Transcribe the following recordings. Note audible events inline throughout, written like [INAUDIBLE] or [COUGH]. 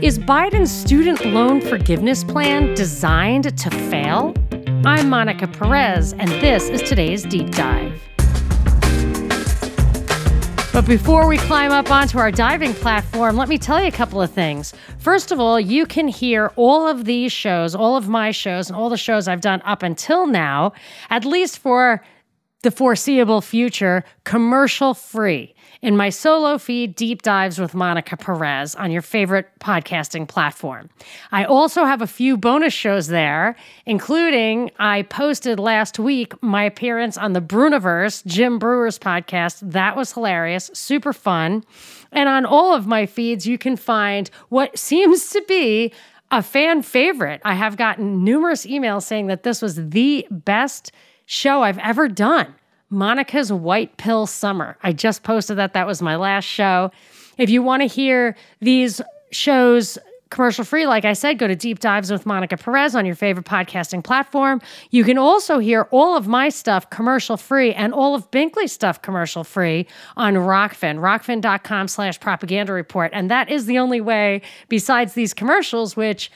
Is Biden's student loan forgiveness plan designed to fail? I'm Monica Perez, and this is today's deep dive. But before we climb up onto our diving platform, let me tell you a couple of things. First of all, you can hear all of these shows, all of my shows, and all the shows I've done up until now, at least for the foreseeable future, commercial free in my solo feed, Deep Dives with Monica Perez on your favorite podcasting platform. I also have a few bonus shows there, including I posted last week my appearance on the Breuniverse, Jim Breuer's podcast. That was hilarious, super fun. And on all of my feeds, you can find what [LAUGHS] seems to be a fan favorite. I have gotten numerous emails saying that this was the best show I've ever done. Monica's White Pill Summer. I just posted that. That was my last show. If you want to hear these shows commercial free, like I said, go to Deep Dives with Monica Perez on your favorite podcasting platform. You can also hear all of my stuff commercial free and all of Binkley's stuff commercial free on Rokfin, rokfin.com slash propaganda report. And that is the only way, besides these commercials, which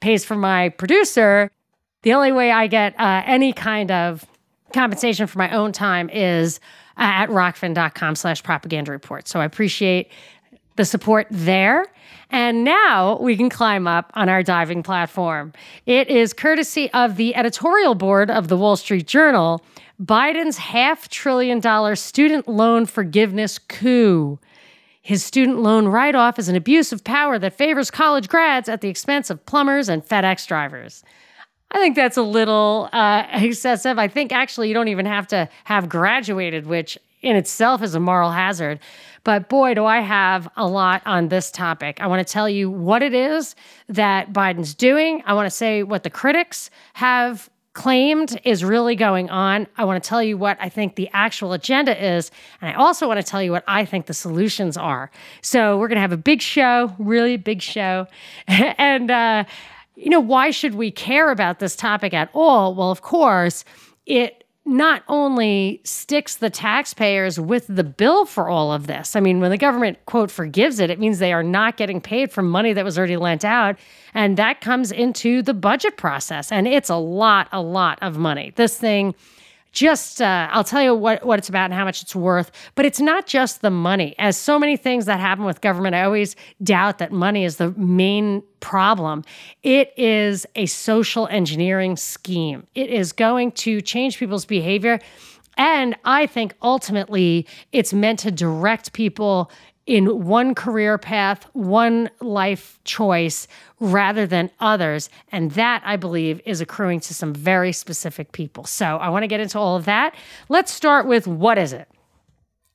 pays for my producer, the only way I get uh, any kind of compensation for my own time is uh, at rokfin.com slash propaganda report. So I appreciate the support there. And now we can climb up on our diving platform. It is courtesy of the editorial board of the Wall Street Journal Biden's half trillion dollar student loan forgiveness coup. His student loan write off is an abuse of power that favors college grads at the expense of plumbers and FedEx drivers. I think that's a little uh, [LAUGHS] excessive. I think actually you don't even have to have graduated, which in itself is a moral hazard. But boy, do I have a lot on this topic. I want to tell you what it is that Biden's doing. I want to say what the critics have claimed is really going on. I want to tell you what I think the actual agenda is. And I also want to tell you what I think the solutions are. So we're going to have a big show, really big show. [LAUGHS] and, uh, you know, why should we care about this topic at all? Well, of course, it not only sticks the taxpayers with the bill for all of this. I mean, when the government, quote, forgives it, it means they are not getting paid for money that was already lent out. And that comes into the budget process. And it's a lot, a lot of money. This thing just uh, I'll tell you what, what it's about and how much it's worth. But it's not just the money. As so many things that happen with government, I always doubt that money is the main problem. It is a social engineering scheme. It is going to change people's behavior. And I think ultimately it's meant to direct people in one career path, one life choice rather than others. And that, I believe, is accruing to some very specific people. So I want to get into all of that. Let's start with what is it?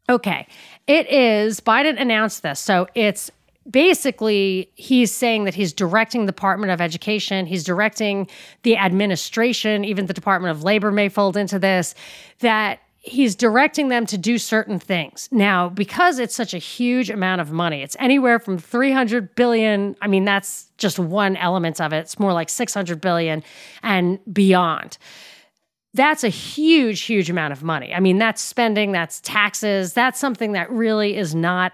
Okay, it is, Biden announced this. So it's basically he's saying that he's directing the department of education he's directing the administration even the department of labor may fold into this that he's directing them to do certain things. Now, because it's such a huge amount of money, it's anywhere from 300 billion, I mean that's just one element of it. It's more like 600 billion and beyond. That's a huge huge amount of money. I mean, that's spending, that's taxes, that's something that really is not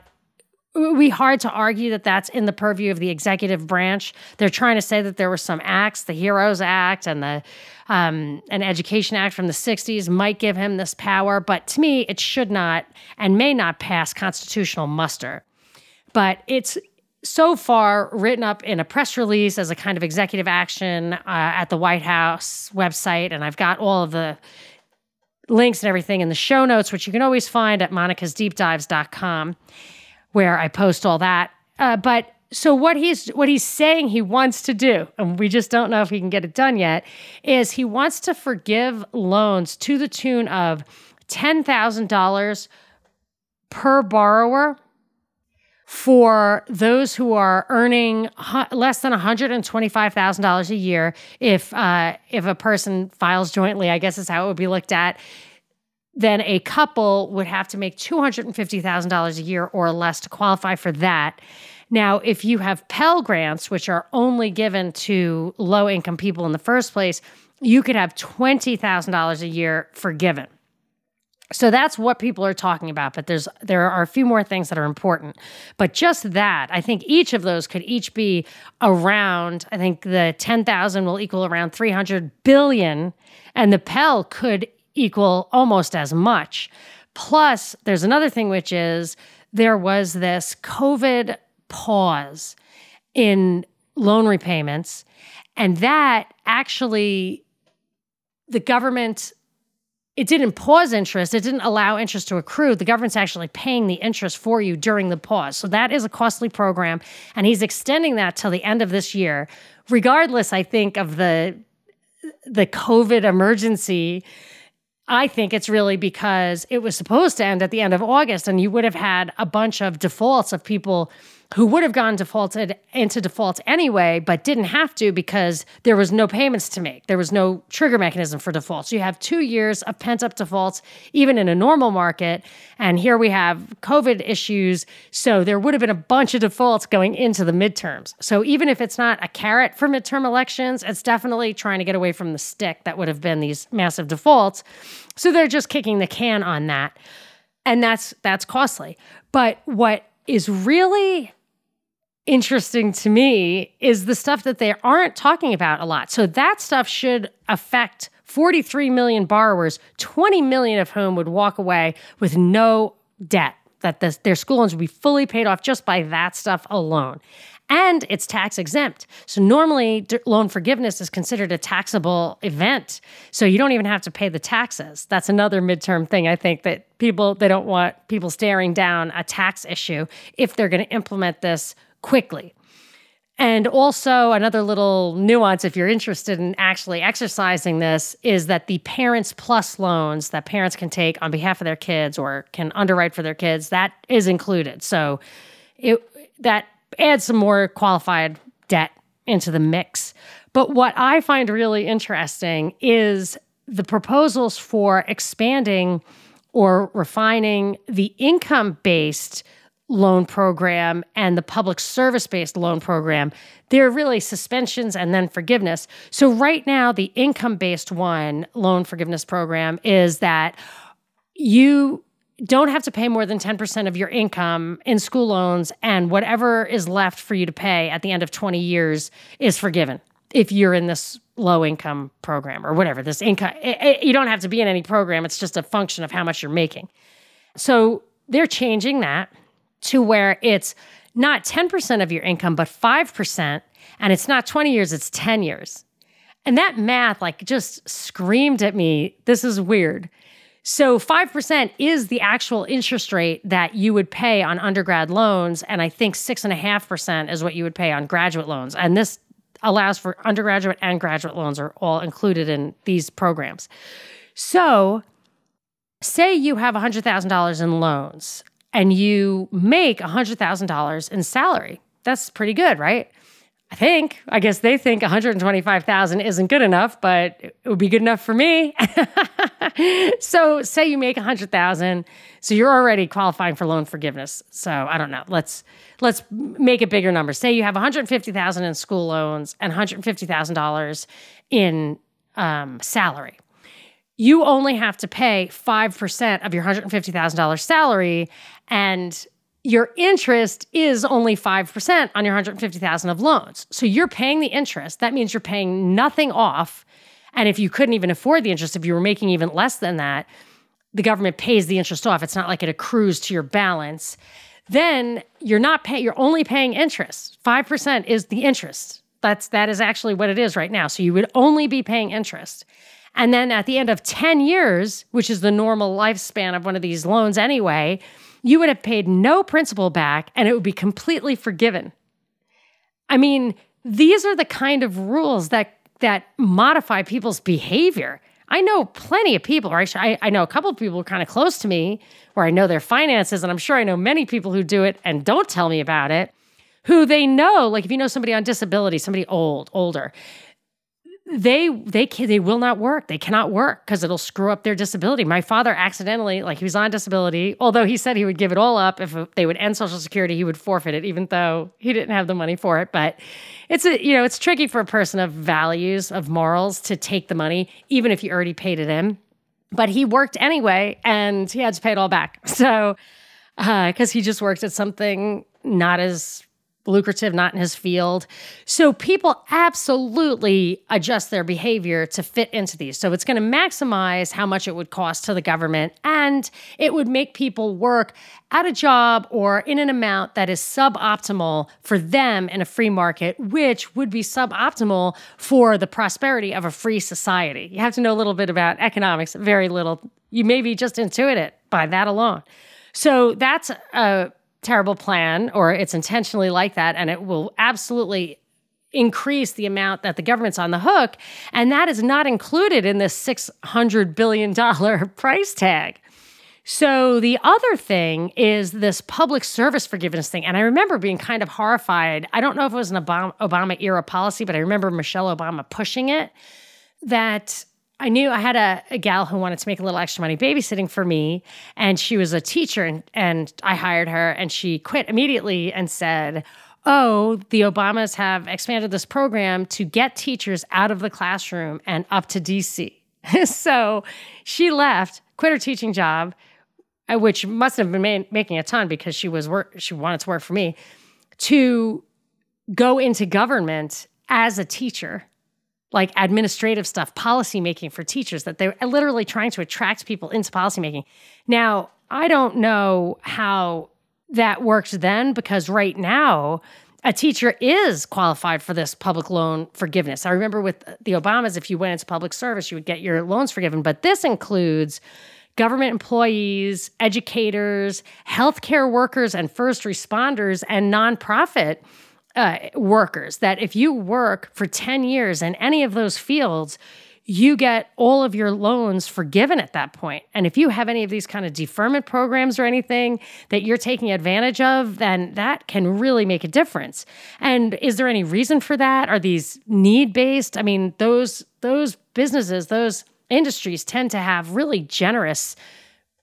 we hard to argue that that's in the purview of the executive branch. They're trying to say that there were some acts, the Heroes Act and the um, an Education Act from the 60s might give him this power, but to me, it should not and may not pass constitutional muster. But it's so far written up in a press release as a kind of executive action uh, at the White House website, and I've got all of the links and everything in the show notes, which you can always find at monicasdeepdives.com where I post all that. Uh, but so what he's what he's saying he wants to do, and we just don't know if he can get it done yet, is he wants to forgive loans to the tune of ten thousand dollars per borrower for those who are earning less than $125,000 a year if uh, if a person files jointly I guess is how it would be looked at then a couple would have to make $250,000 a year or less to qualify for that. Now, if you have Pell Grants, which are only given to low income people in the first place, you could have $20,000 a year forgiven. So that's what people are talking about, but there's there are a few more things that are important. But just that, I think each of those could each be around I think the 10,000 will equal around 300 billion and the Pell could equal almost as much. Plus, there's another thing which is there was this COVID pause in loan repayments and that actually the government it didn't pause interest. It didn't allow interest to accrue. The government's actually paying the interest for you during the pause. So that is a costly program. And he's extending that till the end of this year. Regardless, I think, of the the COVID emergency, I think it's really because it was supposed to end at the end of August, and you would have had a bunch of defaults of people who would have gone defaulted into default anyway, but didn't have to because there was no payments to make. There was no trigger mechanism for defaults. You have two years of pent up defaults, even in a normal market. And here we have COVID issues. So there would have been a bunch of defaults going into the midterms. So even if it's not a carrot for midterm elections, it's definitely trying to get away from the stick that would have been these massive defaults. So they're just kicking the can on that. And that's that's costly. But what is really interesting to me is the stuff that they aren't talking about a lot. So that stuff should affect 43 million borrowers, 20 million of whom would walk away with no debt, that their school loans would be fully paid off just by that stuff alone. And it's tax exempt. So normally loan forgiveness is considered a taxable event. So you don't even have to pay the taxes. That's another midterm thing I think that people they don't want people staring down a tax issue if they're going to implement this quickly. And also, another little nuance, if you're interested in actually exercising this, is that the Parents Plus loans that parents can take on behalf of their kids or can underwrite for their kids, that is included. So it that adds some more qualified debt into the mix. But what I find really interesting is the proposals for expanding or refining the income based loan program and the public service based loan program, they're really suspensions and then forgiveness. So, right now, the income based one loan forgiveness program is that you don't have to pay more than 10% of your income in school loans, and whatever is left for you to pay at the end of 20 years is forgiven if you're in this low income program or whatever. This income, it, it, you don't have to be in any program, it's just a function of how much you're making. So, they're changing that to where it's not 10% of your income, but 5%. And it's not 20 years, it's 10 years. And that math, like, just screamed at me. This is weird. So 5% is the actual interest rate that you would pay on undergrad loans. And I think 6.5% is what you would pay on graduate loans. And this allows for undergraduate and graduate loans are all included in these programs. So say you have $100,000 in loans and you make $100,000 in salary. That's pretty good, right? I think. I guess they think 125,000 isn't good enough, but it would be good enough for me. [LAUGHS] so, say you make 100,000, so you're already qualifying for loan forgiveness. So, I don't know. Let's let's make a bigger number. Say you have 150,000 in school loans and $150,000 in um, salary you only have to pay 5% of your $150,000 salary and your interest is only 5% on your 150,000 of loans. So you're paying the interest. That means you're paying nothing off. And if you couldn't even afford the interest, if you were making even less than that, the government pays the interest off. It's not like it accrues to your balance. Then you're not paying, you're only paying interest. 5% is the interest. That's that is actually what it is right now. So you would only be paying interest. And then at the end of 10 years, which is the normal lifespan of one of these loans anyway, you would have paid no principal back and it would be completely forgiven. I mean, these are the kind of rules that that modify people's behavior. I know plenty of people, or I, I know a couple of people who are kind of close to me where I know their finances, and I'm sure I know many people who do it and don't tell me about it, who they know, like if you know somebody on disability, somebody old, older, they they they will not work. They cannot work because it'll screw up their disability. My father accidentally, like he was on disability, although he said he would give it all up if they would end Social Security, he would forfeit it, even though he didn't have the money for it. But it's a you know it's tricky for a person of values of morals to take the money, even if you already paid it in. but he worked anyway and he had to pay it all back. [LAUGHS] So, because uh, he just worked at something not as lucrative, not in his field. So people absolutely adjust their behavior to fit into these. So it's going to maximize how much it would cost to the government and it would make people work at a job or in an amount that is suboptimal for them in a free market, which would be suboptimal for the prosperity of a free society. You have to know a little bit about economics, very little. You maybe just intuit it by that alone. So that's a terrible plan or it's intentionally like that and it will absolutely increase the amount that the government's on the hook and that is not included in this 600 billion dollar [LAUGHS] price tag. So the other thing is this public service forgiveness thing and I remember being kind of horrified. I don't know if it was an Obama, Obama era policy but I remember Michelle Obama pushing it that I knew I had a, a, gal who wanted to make a little extra money babysitting for me, and she was a teacher, and, and I hired her, and she quit immediately and said, Oh, the Obamas have expanded this program to get teachers out of the classroom and up to DC. [LAUGHS] so she left, quit her teaching job, uh, which must have been made, making a ton because she was she wanted to work for me, to go into government as a teacher like administrative stuff, policy making for teachers, that they're literally trying to attract people into policymaking. Now, I don't know how that worked then because right now, a teacher is qualified for this public loan forgiveness. I remember with the Obamas, if you went into public service, you would get your loans forgiven, but this includes government employees, educators, healthcare workers, and first responders, and nonprofit uh, workers that if you work for 10 years in any of those fields, you get all of your loans forgiven at that point. And if you have any of these kind of deferment programs or anything that you're taking advantage of, then that can really make a difference. And is there any reason for that? Are these need based? I mean, those those businesses, those industries tend to have really generous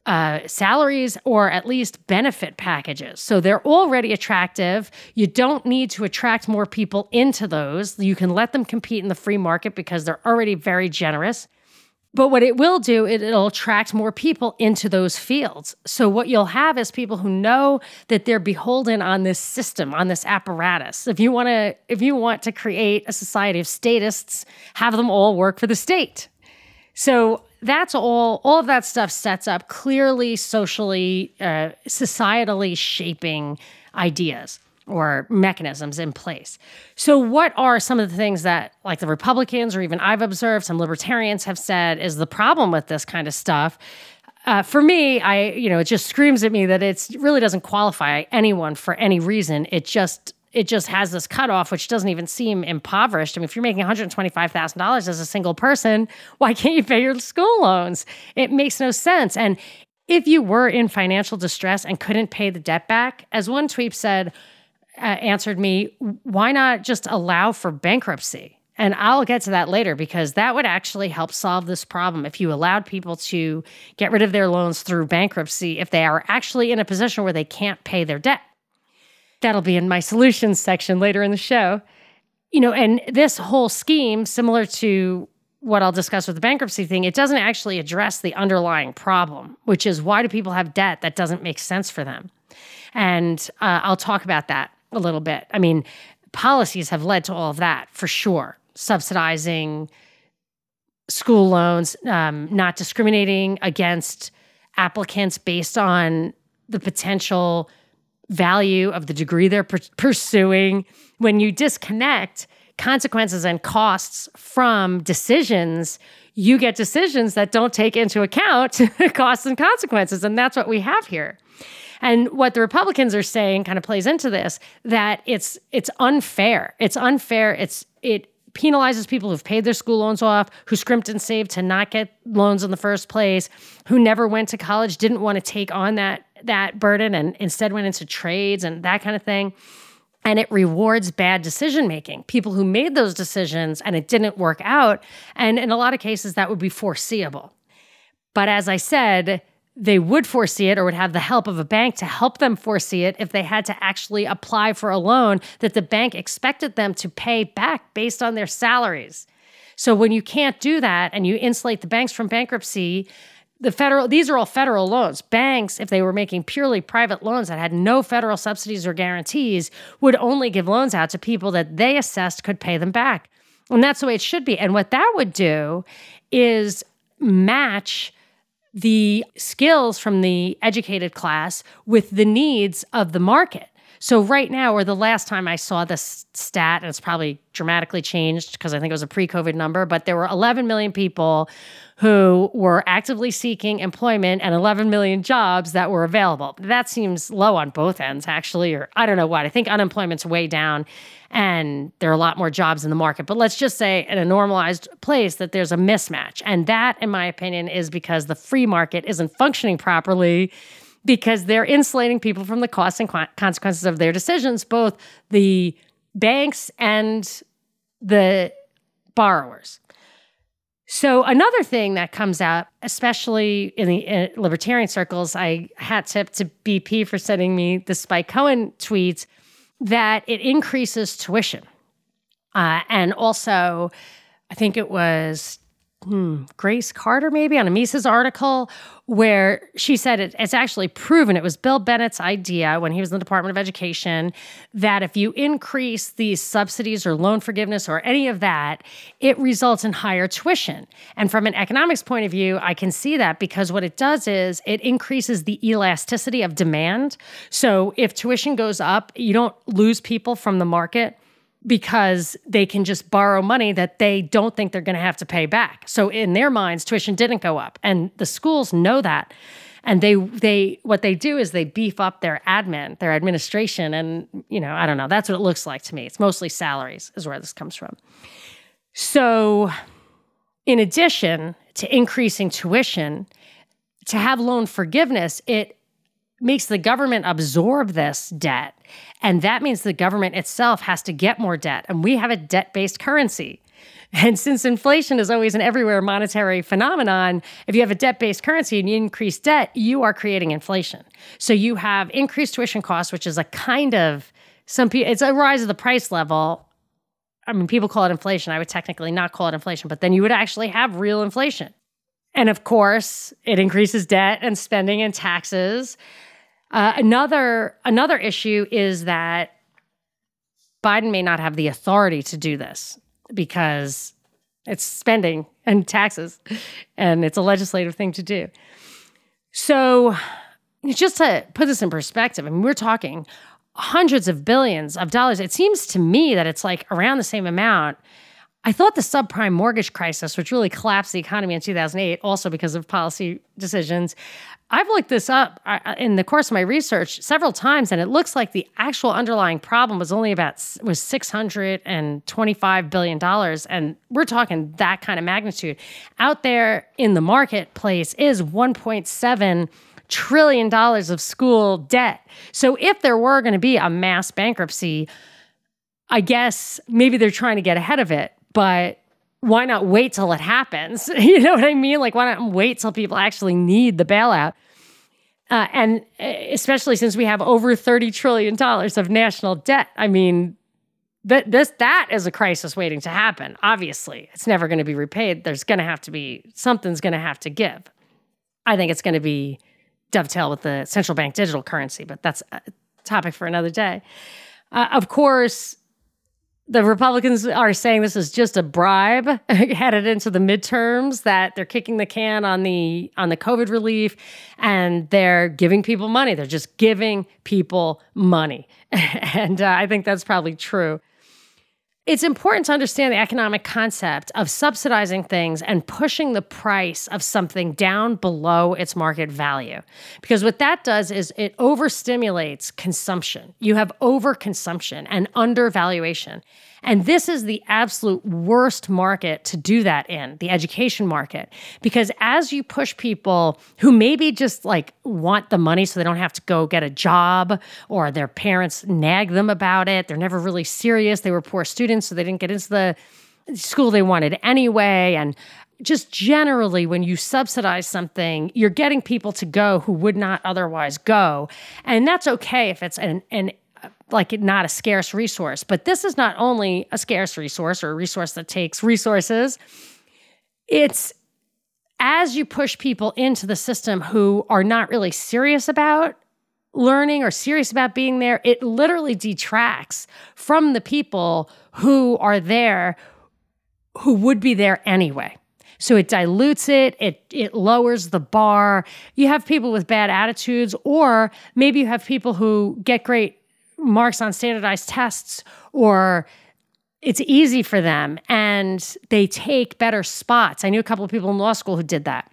uh, salaries or at least benefit packages. So they're already attractive. You don't need to attract more people into those. You can let them compete in the free market because they're already very generous. But what it will do, it, will attract more people into those fields. So what you'll have is people who know that they're beholden on this system, on this apparatus. If you want to, if you want to create a society of statists, have them all work for the state. So that's all all of that stuff sets up clearly socially uh, societally shaping ideas or mechanisms in place. So what are some of the things that like the republicans or even i've observed some libertarians have said is the problem with this kind of stuff? Uh, for me i you know it just screams at me that it really doesn't qualify anyone for any reason. It just it just has this cutoff, which doesn't even seem impoverished. I mean, if you're making $125,000 as a single person, why can't you pay your school loans? It makes no sense. And if you were in financial distress and couldn't pay the debt back, as one tweet said, uh, answered me, why not just allow for bankruptcy? And I'll get to that later because that would actually help solve this problem if you allowed people to get rid of their loans through bankruptcy if they are actually in a position where they can't pay their debt. That'll be in my solutions section later in the show. You know, and this whole scheme, similar to what I'll discuss with the bankruptcy thing, it doesn't actually address the underlying problem, which is why do people have debt that doesn't make sense for them? And uh, I'll talk about that a little bit. I mean, policies have led to all of that for sure, subsidizing school loans, um, not discriminating against applicants based on the potential value of the degree they're per- pursuing. When you disconnect consequences and costs from decisions, you get decisions that don't take into account [LAUGHS] costs and consequences. And that's what we have here. And what the Republicans are saying kind of plays into this that it's it's unfair. It's unfair. It's it penalizes people who've paid their school loans off, who scrimped and saved to not get loans in the first place, who never went to college, didn't want to take on that that burden and instead went into trades and that kind of thing. And it rewards bad decision making, people who made those decisions and it didn't work out. And in a lot of cases, that would be foreseeable. But as I said, they would foresee it or would have the help of a bank to help them foresee it if they had to actually apply for a loan that the bank expected them to pay back based on their salaries. So when you can't do that and you insulate the banks from bankruptcy, the federal these are all federal loans. Banks if they were making purely private loans that had no federal subsidies or guarantees would only give loans out to people that they assessed could pay them back. And that's the way it should be. And what that would do is match the skills from the educated class with the needs of the market so right now, or the last time I saw this stat, and it's probably dramatically changed because I think it was a pre-COVID number, but there were 11 million people who were actively seeking employment and 11 million jobs that were available. That seems low on both ends, actually, or I don't know what. I think unemployment's way down and there are a lot more jobs in the market. But let's just say in a normalized place that there's a mismatch. And that, in my opinion, is because the free market isn't functioning properly because they're insulating people from the costs and consequences of their decisions, both the banks and the borrowers. So another thing that comes out, especially in the libertarian circles, I hat tip to BP for sending me the Spike Cohen tweets that it increases tuition, uh, and also I think it was hmm, Grace Carter, maybe on a Mises article, where she said it, it's actually proven it was Bill Bennett's idea when he was in the Department of Education that if you increase these subsidies or loan forgiveness or any of that, it results in higher tuition. And from an economics point of view, I can see that because what it does is it increases the elasticity of demand. So if tuition goes up, you don't lose people from the market because they can just borrow money that they don't think they're going to have to pay back. So in their minds tuition didn't go up and the schools know that. And they they what they do is they beef up their admin, their administration and you know, I don't know, that's what it looks like to me. It's mostly salaries is where this comes from. So in addition to increasing tuition, to have loan forgiveness, it makes the government absorb this debt. And that means the government itself has to get more debt. And we have a debt based currency. [LAUGHS] And since inflation is always an everywhere monetary phenomenon, if you have a debt based currency and you increase debt, you are creating inflation. So you have increased tuition costs, which is a kind of some people, it's a rise of the price level. I mean, people call it inflation. I would technically not call it inflation, but then you would actually have real inflation. And of course, it increases debt and spending and taxes. Uh, another another issue is that Biden may not have the authority to do this because it's spending and taxes, and it's a legislative thing to do. So, just to put this in perspective, I mean, we're talking hundreds of billions of dollars. It seems to me that it's like around the same amount. I thought the subprime mortgage crisis, which really collapsed the economy in 2008, also because of policy decisions, I've looked this up uh, uh, in the course of my research several times, and it looks like the actual underlying problem was only about was six hundred and twenty-five billion dollars, and we're talking that kind of magnitude. Out there in the marketplace is one point seven trillion dollars of school debt. So if there were going to be a mass bankruptcy, I guess maybe they're trying to get ahead of it, but why not wait till it happens? [LAUGHS] You know what I mean? Like, why not wait till people actually need the bailout? Uh, and uh, especially since we have over $30 trillion of national debt. I mean, that this that is a crisis waiting to happen. Obviously, it's never going to be repaid. There's going to have to be something's going to have to give. I think it's going to be dovetail with the central bank digital currency, but that's a topic for another day. Uh, of course, the Republicans are saying this is just a bribe [LAUGHS] headed into the midterms that they're kicking the can on the on the COVID relief and they're giving people money. They're just giving people money. [LAUGHS] and uh, I think that's probably true it's important to understand the economic concept of subsidizing things and pushing the price of something down below its market value. Because what that does is it overstimulates consumption. You have overconsumption and undervaluation. And this is the absolute worst market to do that in, the education market. Because as you push people who maybe just like want the money so they don't have to go get a job or their parents nag them about it, they're never really serious, they were poor students, so they didn't get into the school they wanted anyway. And just generally, when you subsidize something, you're getting people to go who would not otherwise go. And that's okay if it's an, an like not a scarce resource. But this is not only a scarce resource or a resource that takes resources, it's as you push people into the system who are not really serious about learning or serious about being there, it literally detracts from the people who are there who would be there anyway. So it dilutes it, it it lowers the bar. You have people with bad attitudes or maybe you have people who get great marks on standardized tests or it's easy for them and they take better spots. I knew a couple of people in law school who did that.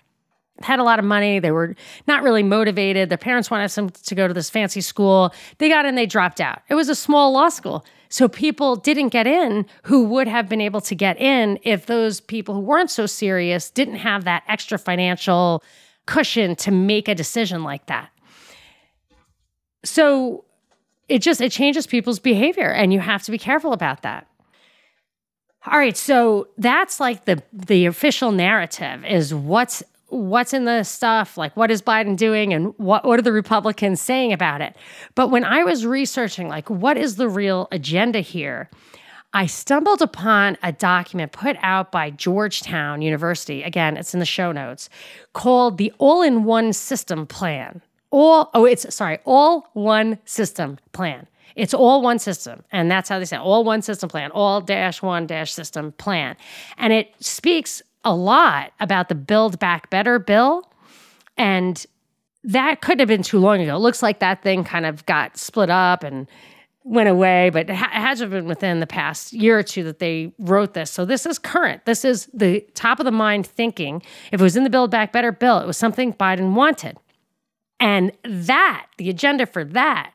Had a lot of money. They were not really motivated. Their parents wanted them to go to this fancy school. They got in, they dropped out. It was a small law school. So people didn't get in who would have been able to get in if those people who weren't so serious didn't have that extra financial cushion to make a decision like that. So it just it changes people's behavior and you have to be careful about that. All right, so that's like the the official narrative is what's what's in the stuff, like what is Biden doing and what what are the Republicans saying about it. But when I was researching like what is the real agenda here, I stumbled upon a document put out by Georgetown University. Again, it's in the show notes called the All-in-One System Plan. All oh, it's sorry, All One System Plan. It's all one system. And that's how they say it, all one system plan, all dash one dash system plan. And it speaks a lot about the Build Back Better bill. And that could have been too long ago. It looks like that thing kind of got split up and went away, but it, ha- it has been within the past year or two that they wrote this. So this is current. This is the top of the mind thinking. If it was in the Build Back Better bill, it was something Biden wanted. And that, the agenda for that,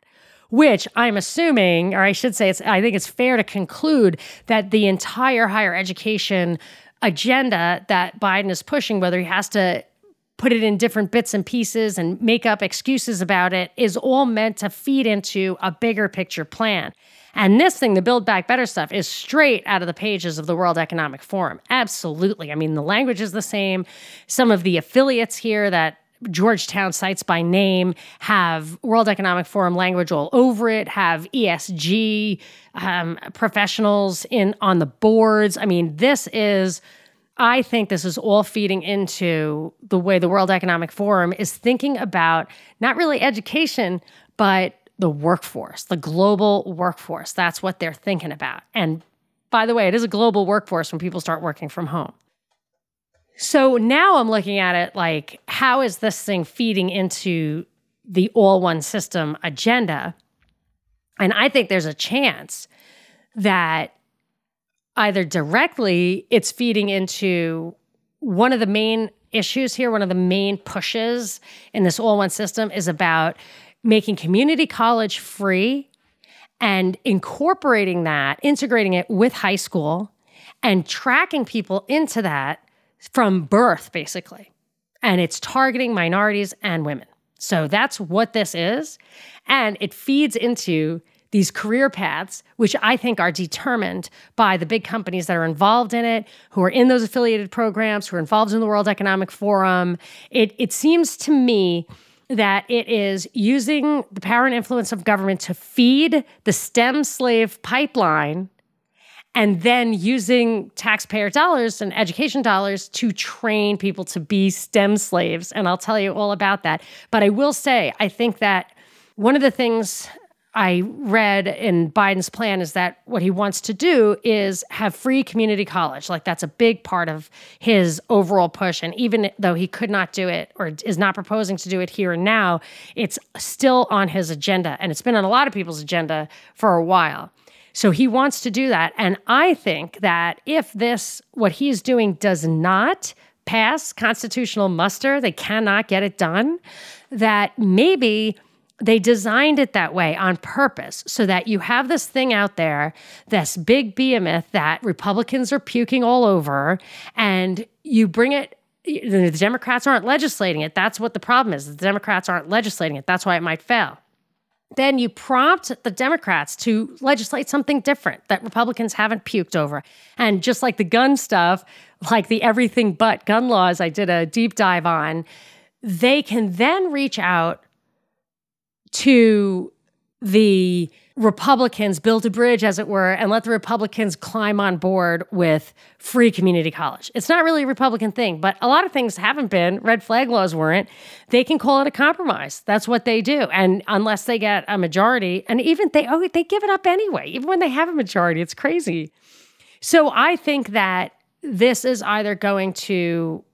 which I'm assuming, or I should say, it's, I think it's fair to conclude that the entire higher education agenda that Biden is pushing, whether he has to put it in different bits and pieces and make up excuses about it, is all meant to feed into a bigger picture plan. And this thing, the Build Back Better stuff, is straight out of the pages of the World Economic Forum. Absolutely. I mean, the language is the same. Some of the affiliates here that Georgetown cites by name have World Economic Forum language all over it, have ESG um, professionals in on the boards. I mean, this is. I think this is all feeding into the way the World Economic Forum is thinking about not really education, but the workforce, the global workforce. That's what they're thinking about. And by the way, it is a global workforce when people start working from home. So now I'm looking at it like, how is this thing feeding into the all one system agenda? And I think there's a chance that either directly it's feeding into one of the main issues here, one of the main pushes in this all one system is about making community college free and incorporating that, integrating it with high school and tracking people into that from birth, basically. And it's targeting minorities and women. So that's what this is. And it feeds into these career paths, which I think are determined by the big companies that are involved in it, who are in those affiliated programs, who are involved in the World Economic Forum. It, it seems to me that it is using the power and influence of government to feed the STEM slave pipeline and then using taxpayer dollars and education dollars to train people to be STEM slaves. And I'll tell you all about that. But I will say, I think that one of the things I read in Biden's plan is that what he wants to do is have free community college. Like that's a big part of his overall push. And even though he could not do it or is not proposing to do it here and now, it's still on his agenda. And it's been on a lot of people's agenda for a while. So he wants to do that. And I think that if this, what he's doing, does not pass constitutional muster, they cannot get it done, that maybe they designed it that way on purpose so that you have this thing out there, this big behemoth that Republicans are puking all over, and you bring it. The Democrats aren't legislating it. That's what the problem is. The Democrats aren't legislating it. That's why it might fail then you prompt the Democrats to legislate something different that Republicans haven't puked over. And just like the gun stuff, like the everything but gun laws, I did a deep dive on, they can then reach out to the Republicans build a bridge, as it were, and let the Republicans climb on board with free community college. It's not really a Republican thing, but a lot of things haven't been. Red flag laws weren't. They can call it a compromise. That's what they do. And unless they get a majority, and even they oh they give it up anyway, even when they have a majority, it's crazy. So I think that this is either going to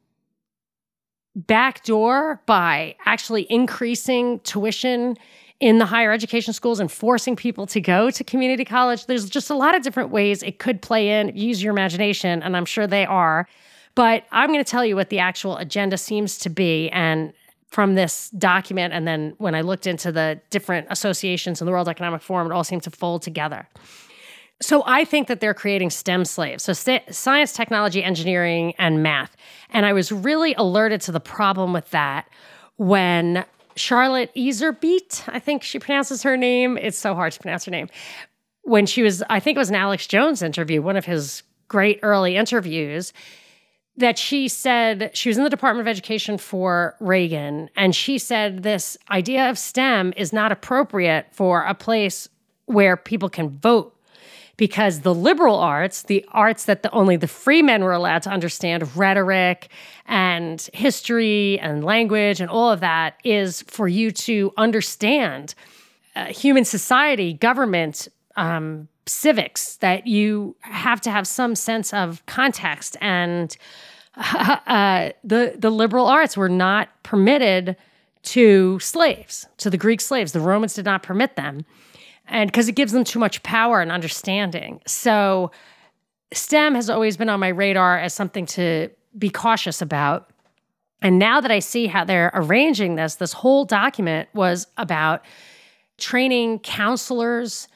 backdoor by actually increasing tuition in the higher education schools and forcing people to go to community college. There's just a lot of different ways it could play in. Use your imagination, and I'm sure they are. But I'm going to tell you what the actual agenda seems to be. And from this document, and then when I looked into the different associations in the World Economic Forum, it all seemed to fold together. So I think that they're creating STEM slaves. So st- science, technology, engineering, and math. And I was really alerted to the problem with that when Charlotte Iserbyt, I think she pronounces her name. It's so hard to pronounce her name. When she was, I think it was an Alex Jones interview, one of his great early interviews, that she said she was in the Department of Education for Reagan, and she said this idea of STEM is not appropriate for a place where people can vote because the liberal arts, the arts that the, only the free men were allowed to understand, rhetoric and history and language and all of that, is for you to understand uh, human society, government, um, civics, that you have to have some sense of context. And [LAUGHS] uh, the, the liberal arts were not permitted to slaves, to the Greek slaves. The Romans did not permit them and because it gives them too much power and understanding. So, STEM has always been on my radar as something to be cautious about. And now that I see how they're arranging this, this whole document was about training counselors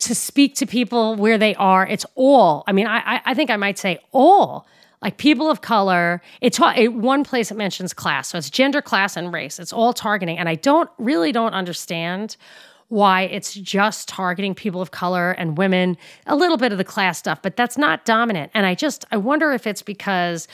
to speak to people where they are. It's all, I mean, I, I think I might say all like people of color. It's it, one place it mentions class, so it's gender, class, and race. It's all targeting, and I don't really don't understand why it's just targeting people of color and women, a little bit of the class stuff, but that's not dominant. And I just I wonder if it's because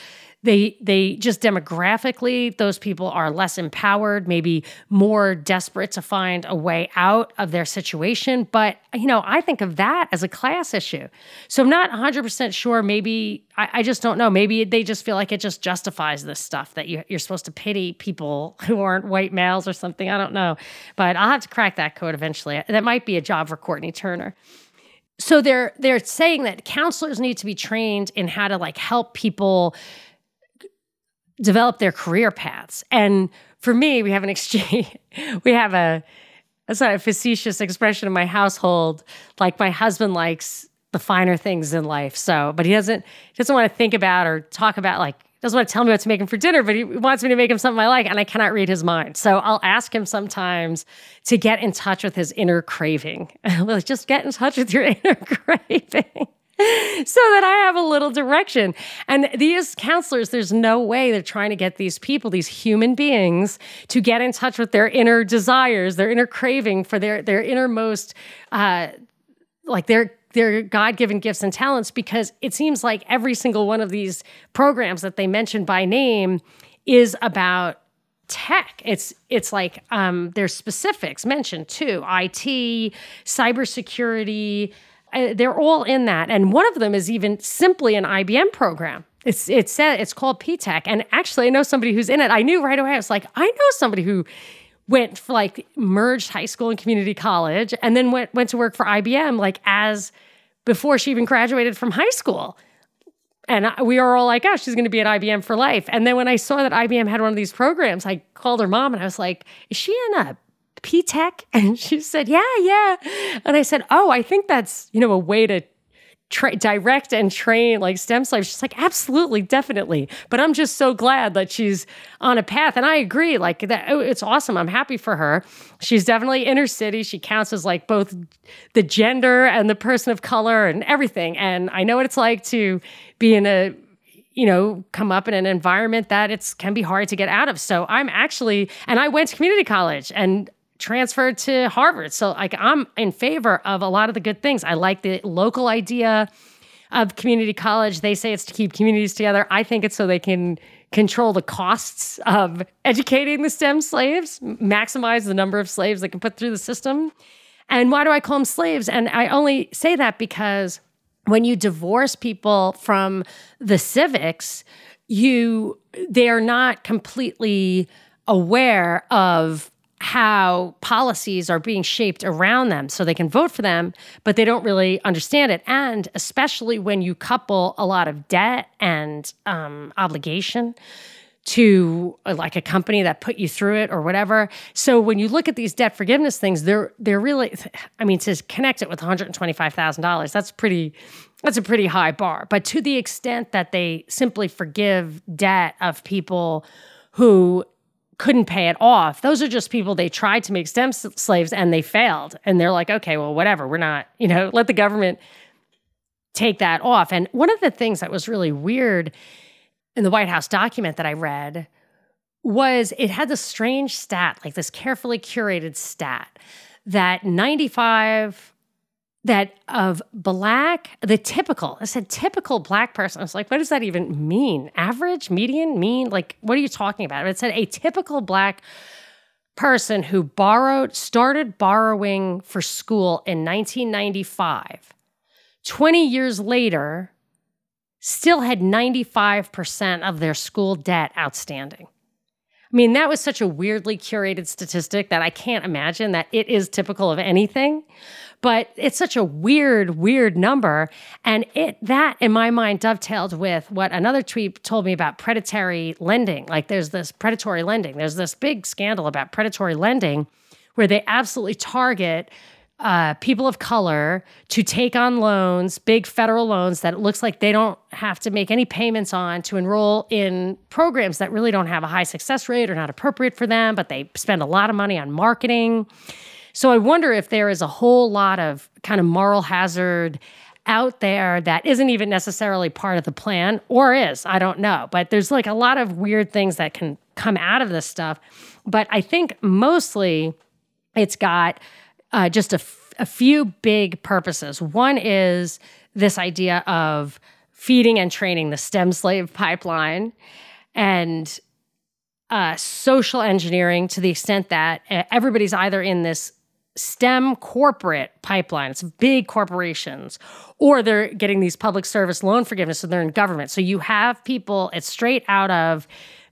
they they just demographically those people are less empowered maybe more desperate to find a way out of their situation. But you know i think of that as a class issue. So i'm not 100% sure. Maybe i, I just don't know. Maybe they just feel like it just justifies this stuff that you, you're supposed to pity people [LAUGHS] who aren't white males or something. I don't know. But i'll have to crack that code eventually. That might be a job for courtney turner. So they're they're saying that counselors need to be trained in how to like help people develop their career paths. And for me, we have an exchange, [LAUGHS] we have a, that's not a facetious expression in my household. Like my husband likes the finer things in life. So, but he doesn't, he doesn't want to think about or talk about like, doesn't want to tell me what to make him for dinner, but he wants me to make him something I like, and I cannot read his mind. So I'll ask him sometimes to get in touch with his inner craving. [LAUGHS] just get in touch with your inner [LAUGHS] craving. [LAUGHS] so that I have a little direction. And these counselors, there's no way they're trying to get these people, these human beings, to get in touch with their inner desires, their inner craving for their their innermost, uh, like their their God-given gifts and talents. Because it seems like every single one of these programs that they mention by name is about tech. It's it's like um, there's specifics mentioned too: IT, cybersecurity uh, they're all in that. And one of them is even simply an IBM program. It's it's said it's called. And actually, I know somebody who's in it. I knew right away. I was like, I know somebody who went for like merged high school and community college, and then went went to work for IBM like as before she even graduated from high school. And we were all like, oh, she's going to be at IBM for life. And then when I saw that IBM had one of these programs, I called her mom and I was like, is she in a P Tech? [LAUGHS] And she said, Yeah, yeah. And I said, Oh, I think that's, you know, a way to tra- direct and train like STEM slaves. She's like, Absolutely, definitely. But I'm just so glad that she's on a path. And I agree, like, that oh, it's awesome. I'm happy for her. She's definitely inner city. She counts as like both the gender and the person of color and everything. And I know what it's like to be in a you know, come up in an environment that it's can be hard to get out of. So I'm actually, and I went to community college and transferred to Harvard. So like I'm in favor of a lot of the good things. I like the local idea of community college. They say it's to keep communities together. I think it's so they can control the costs of educating the STEM slaves, maximize the number of slaves they can put through the system. And why do I call them slaves? And I only say that because when you divorce people from the civics, you they're not completely aware of how policies are being shaped around them so they can vote for them, but they don't really understand it. And especially when you couple a lot of debt and um, obligation to uh, like a company that put you through it or whatever. So when you look at these debt forgiveness things, they're they're really I mean to connect it with $125,000, that's pretty that's a pretty high bar. But to the extent that they simply forgive debt of people who couldn't pay it off. Those are just people they tried to make stem slaves and they failed. And they're like, okay, well, whatever. We're not, you know, [LAUGHS] let the government take that off. And one of the things that was really weird in the White House document that I read was it had this strange stat, like this carefully curated stat, that 95 that of black, the typical, I said typical black person. I was like, what does that even mean? Average, median, mean? Like, what are you talking about? It said a typical black person who borrowed, started borrowing for school in 1995, 20 years later, still had 95% of their school debt outstanding. I mean, that was such a weirdly curated statistic that I can't imagine that it is typical of anything. But it's such a weird, weird number. And it that in my mind dovetailed with what another tweet told me about predatory lending. Like there's this predatory lending. There's this big scandal about predatory lending where they absolutely target uh, people of color to take on loans, big federal loans that it looks like they don't have to make any payments on to enroll in programs that really don't have a high success rate or not appropriate for them, but they spend a lot of money on marketing. So I wonder if there is a whole lot of kind of moral hazard out there that isn't even necessarily part of the plan or is. I don't know. But there's like a lot of weird things that can come out of this stuff. But I think mostly it's got uh, just a, f- a few big purposes. One is this idea of feeding and training the STEM slave pipeline and uh, social engineering to the extent that uh, everybody's either in this STEM corporate pipeline. It's big corporations, or they're getting these public service loan forgiveness, so they're in government. So you have people, it's straight out of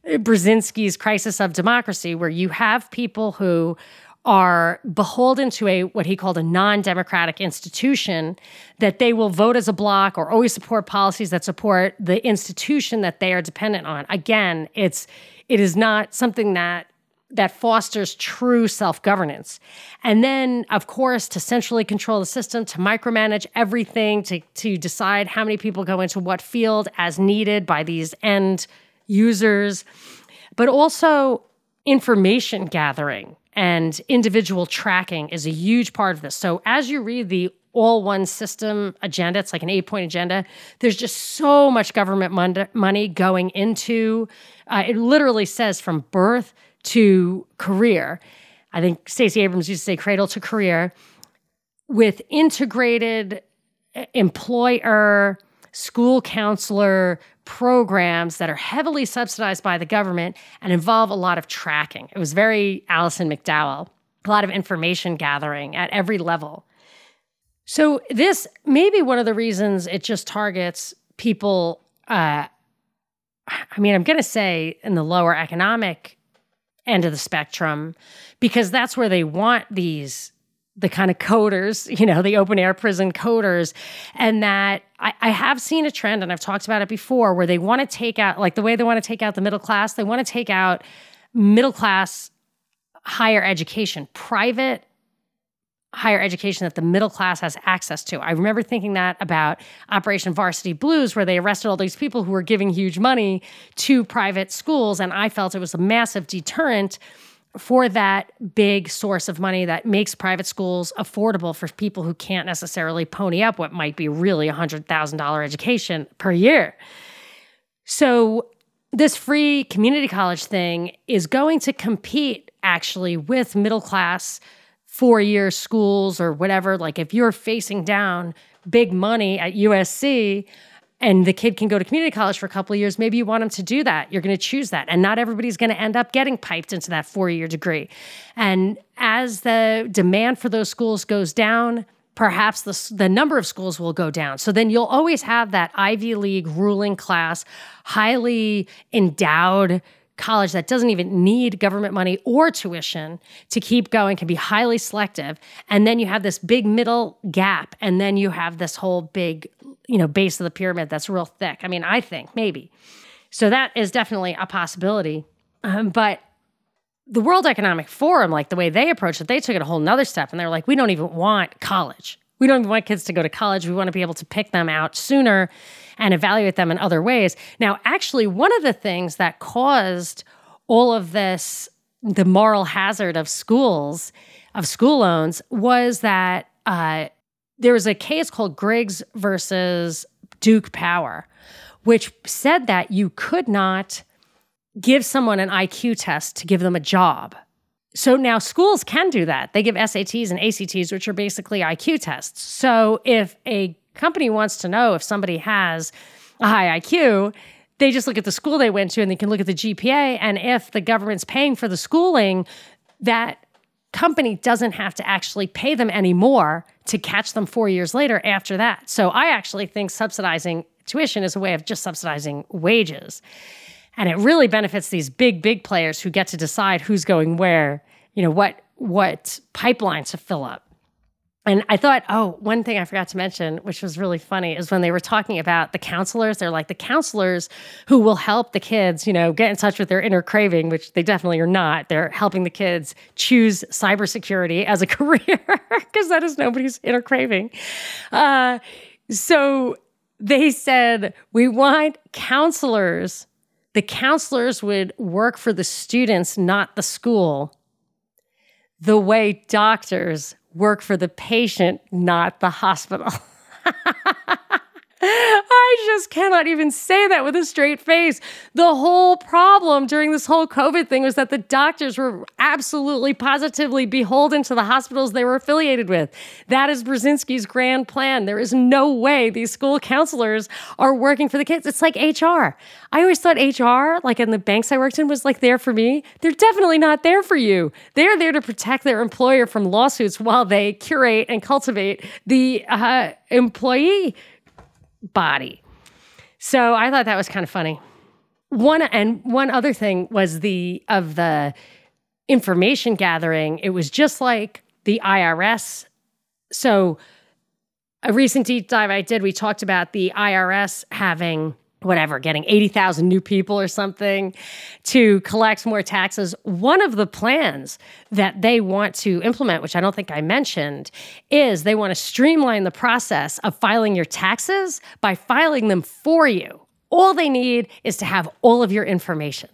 Brzezinski's Crisis of Democracy, where you have people who are beholden to a what he called a non-democratic institution that they will vote as a bloc or always support policies that support the institution that they are dependent on again it's it is not something that that fosters true self governance. And then, of course, to centrally control the system, to micromanage everything, to, to decide how many people go into what field as needed by these end users, but also information gathering and individual tracking is a huge part of this. So, as you read the all one system agenda, it's like an eight point agenda, there's just so much government money going into uh, it, literally says from birth to career. I think Stacey Abrams used to say cradle to career with integrated eh, employer, school counselor programs that are heavily subsidized by the government and involve a lot of tracking. It was very Alison McDowell, a lot of information gathering at every level. So, this may be one of the reasons it just targets people. Uh, I mean, I'm going to say in the lower economic end of the spectrum because that's where they want these the kind of coders, [LAUGHS] you know, the open air prison coders. And that I, I, have seen a trend, and I've talked about it before, where they want to take out, like the way they want to take out the middle class, they want to take out middle class higher education, private higher education that the middle class has access to. I remember thinking that about Operation Varsity Blues, where they arrested all these people who were giving huge money to private schools. And I felt it was a massive deterrent for that big source of money that makes private schools affordable for people who can't necessarily pony up what might be really a $100,000 education per year. So, this free community college thing is going to compete actually with middle class four year schools or whatever, like if you're facing down big money at USC, and the kid can go to community college for a couple of years, maybe you want them to do that. You're going to choose that. And not everybody's going to end up getting piped into that four year degree. And as the demand for those schools goes down, perhaps the, the number of schools will go down. So then you'll always have that Ivy League ruling class, highly endowed college that doesn't even need government money or tuition to keep going can be highly selective. And then you have this big middle gap and then you have this whole big you know base of the pyramid that's real thick. I mean i think maybe. So that is definitely a possibility. Um, but the world economic forum like the way they approached it they took it a whole nother step and they're like we don't even want college. We don't even want kids to go to college. We want to be able to pick them out sooner and evaluate them in other ways. Now, actually, one of the things that caused all of this, the moral hazard of schools, of school loans, was that uh, there was a case called Griggs versus Duke Power, which said that you could not give someone an IQ test to give them a job. So now schools can do that. They give SATs and ACTs, which are basically IQ tests. So if a company wants to know if somebody has a high IQ, they just look at the school they went to and they can look at the GPA. And if the government's paying for the schooling, that company doesn't have to actually pay them anymore to catch them four years later after that. So I actually think subsidizing tuition is a way of just subsidizing wages. And it really benefits these big, big players who get to decide who's going where, you know, what what pipelines to fill up. And I thought, oh, one thing I forgot to mention, which was really funny, is when they were talking about the counselors, they're like the counselors who will help the kids, you know, get in touch with their inner craving, which they definitely are not. They're helping the kids choose cybersecurity as a [LAUGHS] career because that is nobody's inner craving. Uh, so they said, we want counselors. The counselors would work for the students, not the school, the way doctors work for the patient, not the hospital. [LAUGHS] I just cannot even say that with a straight face. The whole problem during this whole COVID thing was that the doctors were absolutely positively beholden to the hospitals they were affiliated with. That is Brzezinski's grand plan. There is no way these school counselors are working for the kids. It's like HR. I always thought HR, like in the banks I worked in, was like there for me. They're definitely not there for you. They're there to protect their employer from lawsuits while they curate and cultivate the uh, employee body. So I thought that was kind of funny. One and one other thing was the of the information gathering. It was just like the IRS. So a recent deep dive I did, we talked about the IRS having whatever, getting 80,000 new people or something to collect more taxes. One of the plans that they want to implement, which I don't think I mentioned, is they want to streamline the process of filing your taxes by filing them for you. All they need is to have all of your information.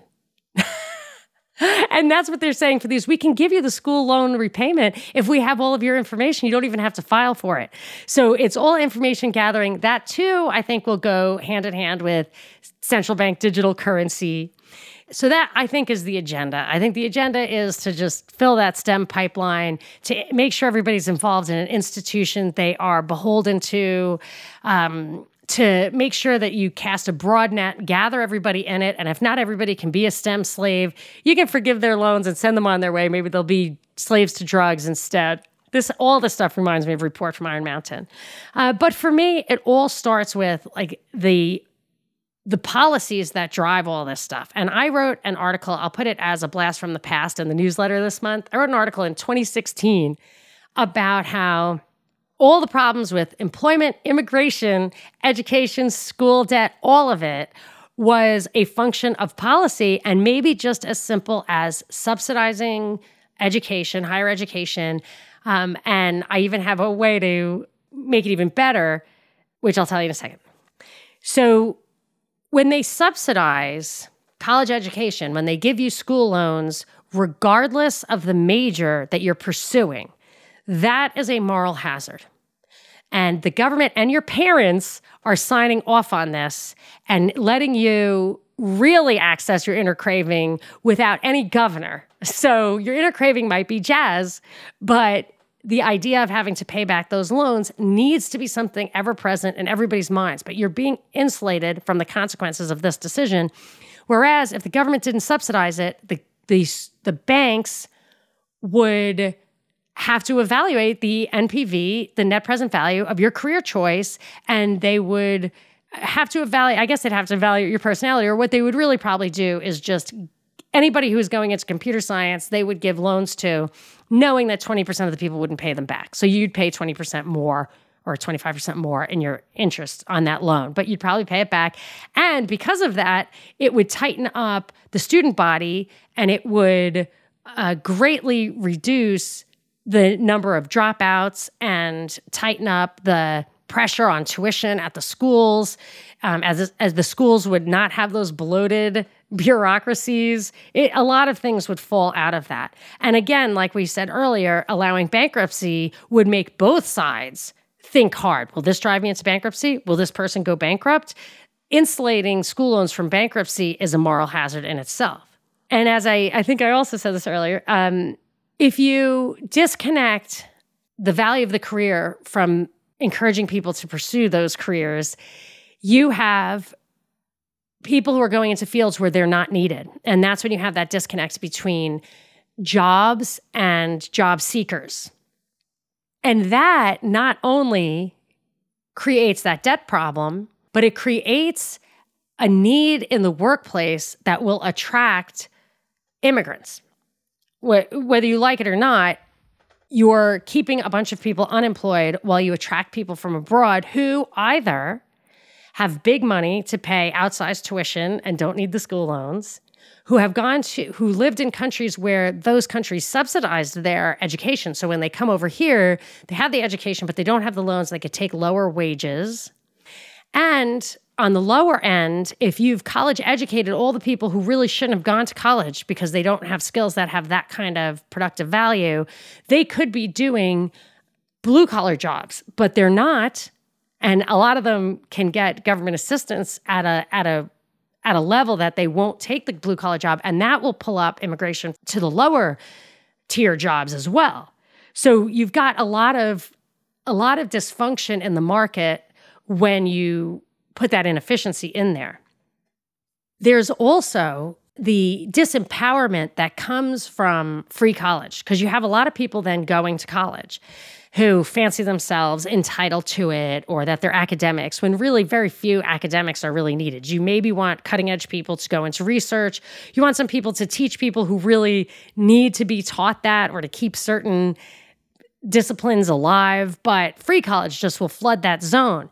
And that's what they're saying for these. We can give you the school loan repayment if we have all of your information. You don't even have to file for it. So it's all information gathering. That too, I think, will go hand in hand with central bank digital currency. So that I think is the agenda. I think the agenda is to just fill that STEM pipeline, to make sure everybody's involved in an institution they are beholden to. Um, to make sure that you cast a broad net, gather everybody in it, and if not everybody can be a STEM slave, you can forgive their loans and send them on their way. Maybe they'll be slaves to drugs instead. This all this stuff reminds me of report from Iron Mountain. Uh, but for me, it all starts with like the the policies that drive all this stuff. And I wrote an article, I'll put it as a blast from the past in the newsletter this month. I wrote an article in 2016 about how all the problems with employment, immigration, education, school debt, all of it was a function of policy and maybe just as simple as subsidizing education, higher education. Um, and I even have a way to make it even better, which I'll tell you in a second. So, when they subsidize college education, when they give you school loans, regardless of the major that you're pursuing, that is a moral hazard. And the government and your parents are signing off on this and letting you really access your inner craving without any governor. So your inner craving might be jazz, but the idea of having to pay back those loans needs to be something ever present in everybody's minds, but you're being insulated from the consequences of this decision. Whereas if the government didn't subsidize it, the the, the banks would have to evaluate the NPV, the net present value of your career choice, and they would have to evaluate, I guess they'd have to evaluate your personality, or what they would really probably do is just anybody who is going into computer science, they would give loans to, knowing that 20% of the people wouldn't pay them back. So you'd pay 20% more or 25% more in your interest on that loan, but you'd probably pay it back. And because of that, it would tighten up the student body and it would uh, greatly reduce the number of dropouts and tighten up the pressure on tuition at the schools, um, as as the schools would not have those bloated bureaucracies. It, a lot of things would fall out of that. And again, like we said earlier, allowing bankruptcy would make both sides think hard. Will this drive me into bankruptcy? Will this person go bankrupt? Insulating school loans from bankruptcy is a moral hazard in itself. And as I, I think I also said this earlier, um, if you disconnect the value of the career from encouraging people to pursue those careers, you have people who are going into fields where they're not needed. And that's when you have that disconnect between jobs and job seekers. And that not only creates that debt problem, but it creates a need in the workplace that will attract immigrants. Whether you like it or not, you're keeping a bunch of people unemployed while you attract people from abroad who either have big money to pay outsized tuition and don't need the school loans, who have gone to, who lived in countries where those countries subsidized their education. So when they come over here, they have the education, but they don't have the loans. They could take lower wages. And on the lower end, if you've college educated all the people who really shouldn't have gone to college because they don't have skills that have that kind of productive value, they could be doing blue collar jobs, but they're not. And a lot of them can get government assistance at a at a at a level that they won't take the blue collar job, and that will pull up immigration to the lower tier jobs as well. So you've got a lot of a lot of dysfunction in the market when you put that inefficiency in there. There's also the disempowerment that comes from free college because you have a lot of people then going to college who fancy themselves entitled to it or that they're academics when really very few academics are really needed. You maybe want cutting edge people to go into research. You want some people to teach people who really need to be taught that or to keep certain disciplines alive, but free college just will flood that zone.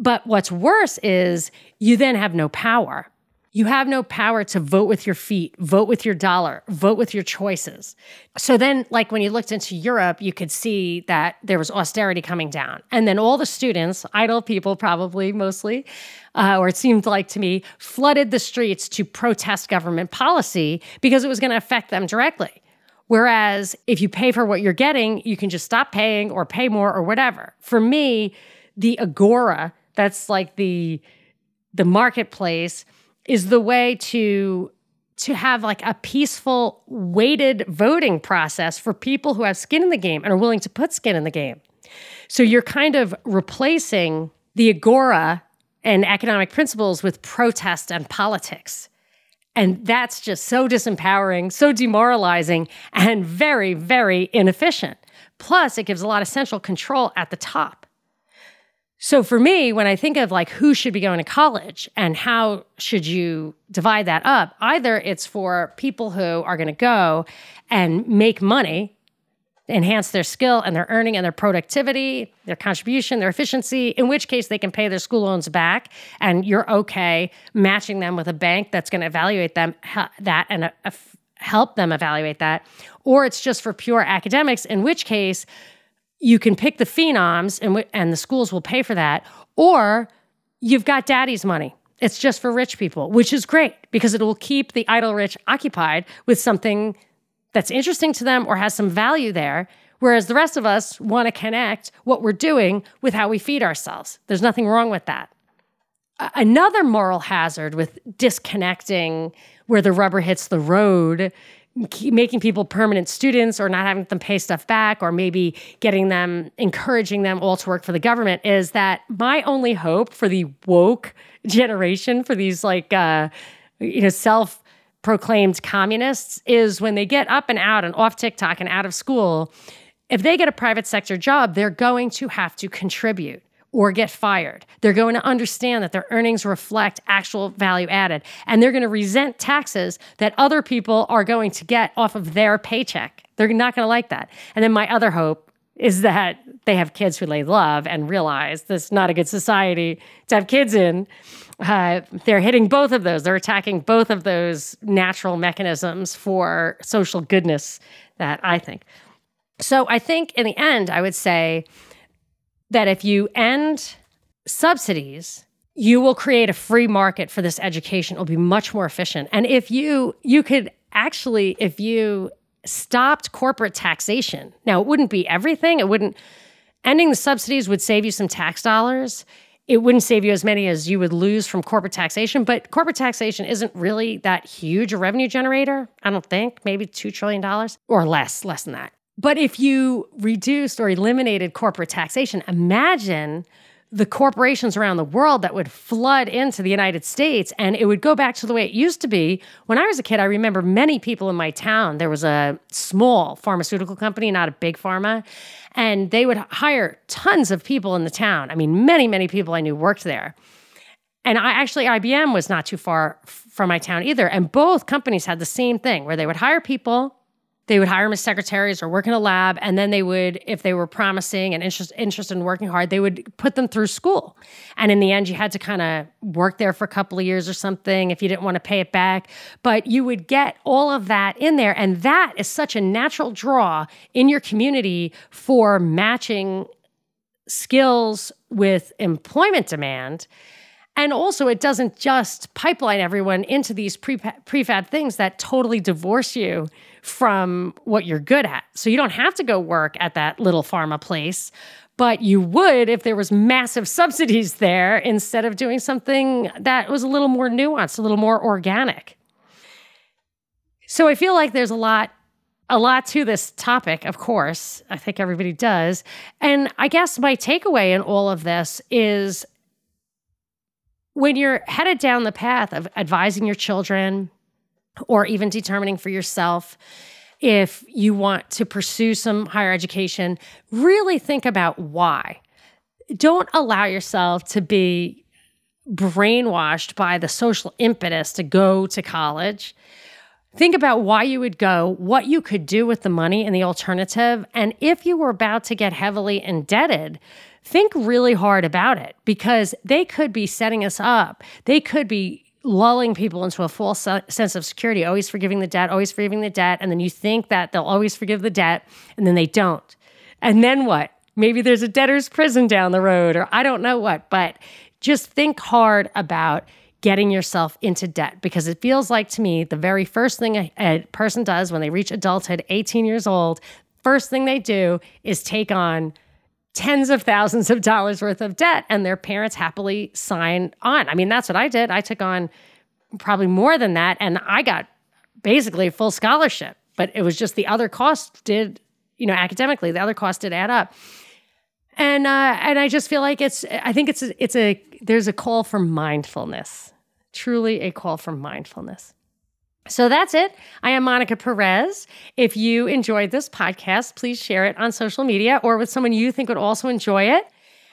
But what's worse is you then have no power. You have no power to vote with your feet, vote with your dollar, vote with your choices. So then, like when you looked into Europe, you could see that there was austerity coming down. And then all the students, idle people probably mostly, uh, or it seemed like to me, flooded the streets to protest government policy because it was going to affect them directly. Whereas if you pay for what you're getting, you can just stop paying or pay more or whatever. For me, the agora that's like the the marketplace is the way to to have like a peaceful weighted voting process for people who have skin in the game and are willing to put skin in the game. So you're kind of replacing the agora and economic principles with protest and politics. And that's just so disempowering, so demoralizing, and very, very inefficient. Plus, it gives a lot of central control at the top. So for me, when I think of like who should be going to college and how should you divide that up, either it's for people who are going to go and make money, enhance their skill and their earning and their productivity, their contribution, their efficiency, in which case they can pay their school loans back and you're okay matching them with a bank that's going to evaluate them that and uh, help them evaluate that, or it's just for pure academics in which case you can pick the phenoms and, and the schools will pay for that, or you've got daddy's money. It's just for rich people, which is great because it will keep the idle rich occupied with something that's interesting to them or has some value there. Whereas the rest of us want to connect what we're doing with how we feed ourselves. There's nothing wrong with that. Another moral hazard with disconnecting where the rubber hits the road making people permanent students or not having them pay stuff back or maybe getting them encouraging them all to work for the government is that my only hope for the woke [LAUGHS] generation for these like uh you know self proclaimed communists is when they get up and out and off TikTok and out of school if they get a private sector job they're going to have to contribute or get fired. They're going to understand that their earnings reflect actual value added, and they're going to resent taxes that other people are going to get off of their paycheck. They're not going to like that. And then my other hope is that they have kids who they love and realize this is not a good society to have kids in. Uh, they're hitting both of those. They're attacking both of those natural mechanisms for social goodness that I think. So I think in the end, I would say that if you end subsidies, you will create a free market for this education. It will be much more efficient. And if you you could actually, if you stopped corporate taxation, now it wouldn't be everything. It wouldn't ending the subsidies would save you some tax dollars. It wouldn't save you as many as you would lose from corporate taxation, but corporate taxation isn't really that huge a revenue generator. I don't think, maybe $2 trillion or less, less than that. But if you reduced or eliminated corporate taxation, imagine the corporations around the world that would flood into the United States and it would go back to the way it used to be. When I was a kid, I remember many people in my town. There was a small pharmaceutical company, not a big pharma, and they would hire tons of people in the town. I mean, many, many people I knew worked there. And I actually, IBM was not too far from my town either. And both companies had the same thing where they would hire people they would hire them as secretaries or work in a lab and then they would if they were promising and interest, interested in working hard they would put them through school. And in the end you had to kind of work there for a couple of years or something if you didn't want to pay it back. But you would get all of that in there and that is such a natural draw in your community for matching skills with employment demand and also, it doesn't just pipeline everyone into these pre- prefab things that totally divorce you from what you're good at. So you don't have to go work at that little pharma place, but you would if there was massive [LAUGHS] subsidies there instead of doing something that was a little more nuanced, a little more organic. So I feel like there's a lot a lot to this topic, of course. I think everybody does. And I guess my takeaway in all of this is when you're headed down the path of advising your children or even determining for yourself if you want to pursue some higher education, really think about why. Don't allow yourself to be brainwashed by the social impetus to go to college. Think about why you would go, what you could do with the money and the alternative. And if you were about to get heavily indebted, think really hard about it because they could be setting us up. They could be lulling people into a false sense of security, always forgiving the debt, always forgiving the debt. And then you think that they'll always forgive the debt, and then they don't. And then what? Maybe there's a debtor's prison down the road, or I don't know what, but just think hard about getting yourself into debt because it feels like to me the very first thing a, a person does when they reach adulthood, 18 years old, first thing they do is take on tens of thousands of dollars worth of debt and their parents happily sign on. I mean, that's what I did. I took on probably more than that and I got basically a full scholarship, but it was just the other costs did, you know, academically, the other costs did add up. And uh, and I just feel like it's I think it's a, it's a there's a call for mindfulness. Truly a call for mindfulness. So that's it. I am Monica Perez. If you enjoyed this podcast, please share it on social media or with someone you think would also enjoy it.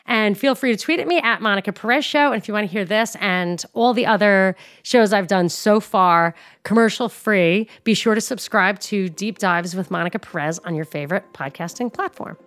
And feel free to tweet at me at Monica Perez Show. And if you want to hear this and all the other shows I've done so far, commercial free, be sure to subscribe to Deep Dives with Monica Perez on your favorite podcasting platform.